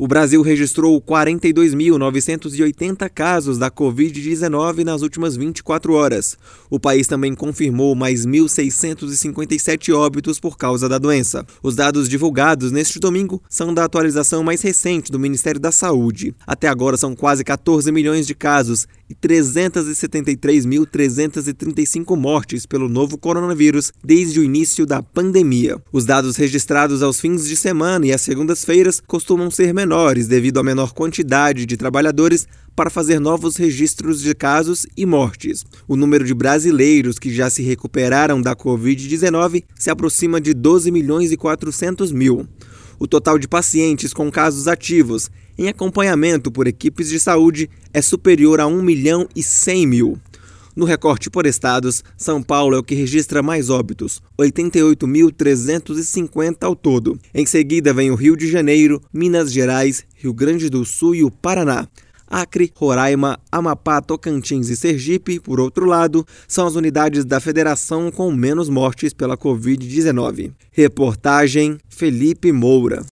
O Brasil registrou 42.980 casos da Covid-19 nas últimas 24 horas. O país também confirmou mais 1.657 óbitos por causa da doença. Os dados divulgados neste domingo são da atualização mais recente do Ministério da Saúde. Até agora são quase 14 milhões de casos e 373.335 mortes pelo novo coronavírus desde o início da pandemia. Os dados registrados aos fins de semana e às segundas-feiras costumam ser menores devido à menor quantidade de trabalhadores para fazer novos registros de casos e mortes. O número de brasileiros que já se recuperaram da Covid-19 se aproxima de 12 milhões e 400 mil. O total de pacientes com casos ativos em acompanhamento por equipes de saúde é superior a 1 milhão e 100 mil. No recorte por estados, São Paulo é o que registra mais óbitos, 88.350 ao todo. Em seguida vem o Rio de Janeiro, Minas Gerais, Rio Grande do Sul e o Paraná. Acre, Roraima, Amapá, Tocantins e Sergipe, por outro lado, são as unidades da federação com menos mortes pela Covid-19. Reportagem Felipe Moura.